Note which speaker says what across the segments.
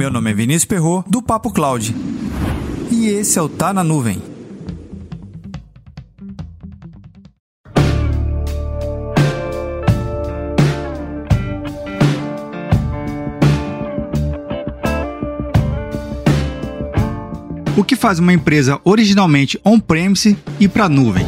Speaker 1: Meu nome é Vinícius Perro do Papo Cloud. E esse é o Tá na Nuvem. O que faz uma empresa originalmente on-premise ir para nuvem?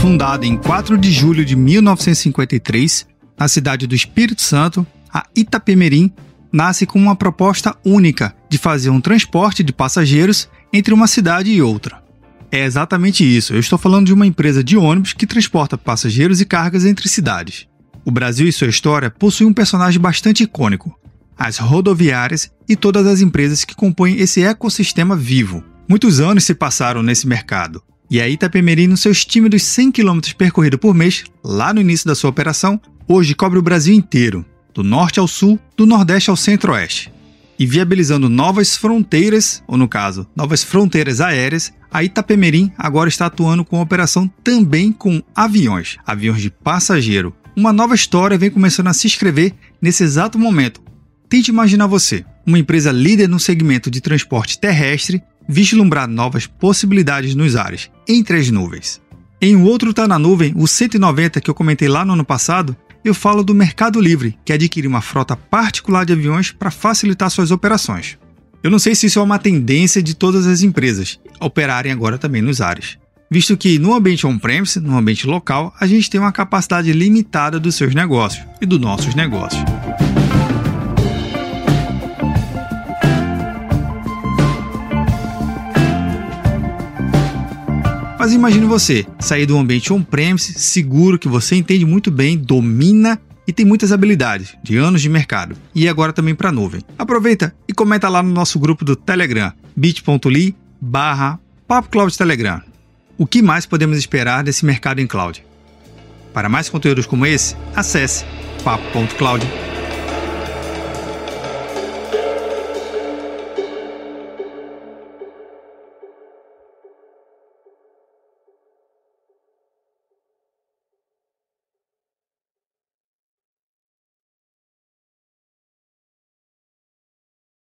Speaker 1: Fundada em 4 de julho de 1953, na cidade do Espírito Santo, a Itapemirim nasce com uma proposta única de fazer um transporte de passageiros entre uma cidade e outra. É exatamente isso, eu estou falando de uma empresa de ônibus que transporta passageiros e cargas entre cidades. O Brasil e sua história possuem um personagem bastante icônico: as rodoviárias e todas as empresas que compõem esse ecossistema vivo. Muitos anos se passaram nesse mercado, e a Itapemirim, nos seus tímidos 100 km percorridos por mês, lá no início da sua operação, hoje cobre o Brasil inteiro, do norte ao sul, do nordeste ao centro-oeste. E viabilizando novas fronteiras, ou no caso, novas fronteiras aéreas, a Itapemirim agora está atuando com operação também com aviões, aviões de passageiro, uma nova história vem começando a se escrever nesse exato momento. Tente imaginar você, uma empresa líder no segmento de transporte terrestre, vislumbrar novas possibilidades nos ares, entre as nuvens. Em um outro Tá na Nuvem, o 190 que eu comentei lá no ano passado, eu falo do Mercado Livre, que adquire uma frota particular de aviões para facilitar suas operações. Eu não sei se isso é uma tendência de todas as empresas operarem agora também nos ares visto que no ambiente on-premise, no ambiente local, a gente tem uma capacidade limitada dos seus negócios e dos nossos negócios. Mas imagine você sair do ambiente on-premise, seguro, que você entende muito bem, domina e tem muitas habilidades, de anos de mercado, e agora também para a nuvem. Aproveita e comenta lá no nosso grupo do Telegram, bit.ly barra Telegram. O que mais podemos esperar desse mercado em cloud? Para mais conteúdos como esse, acesse papo.cloud.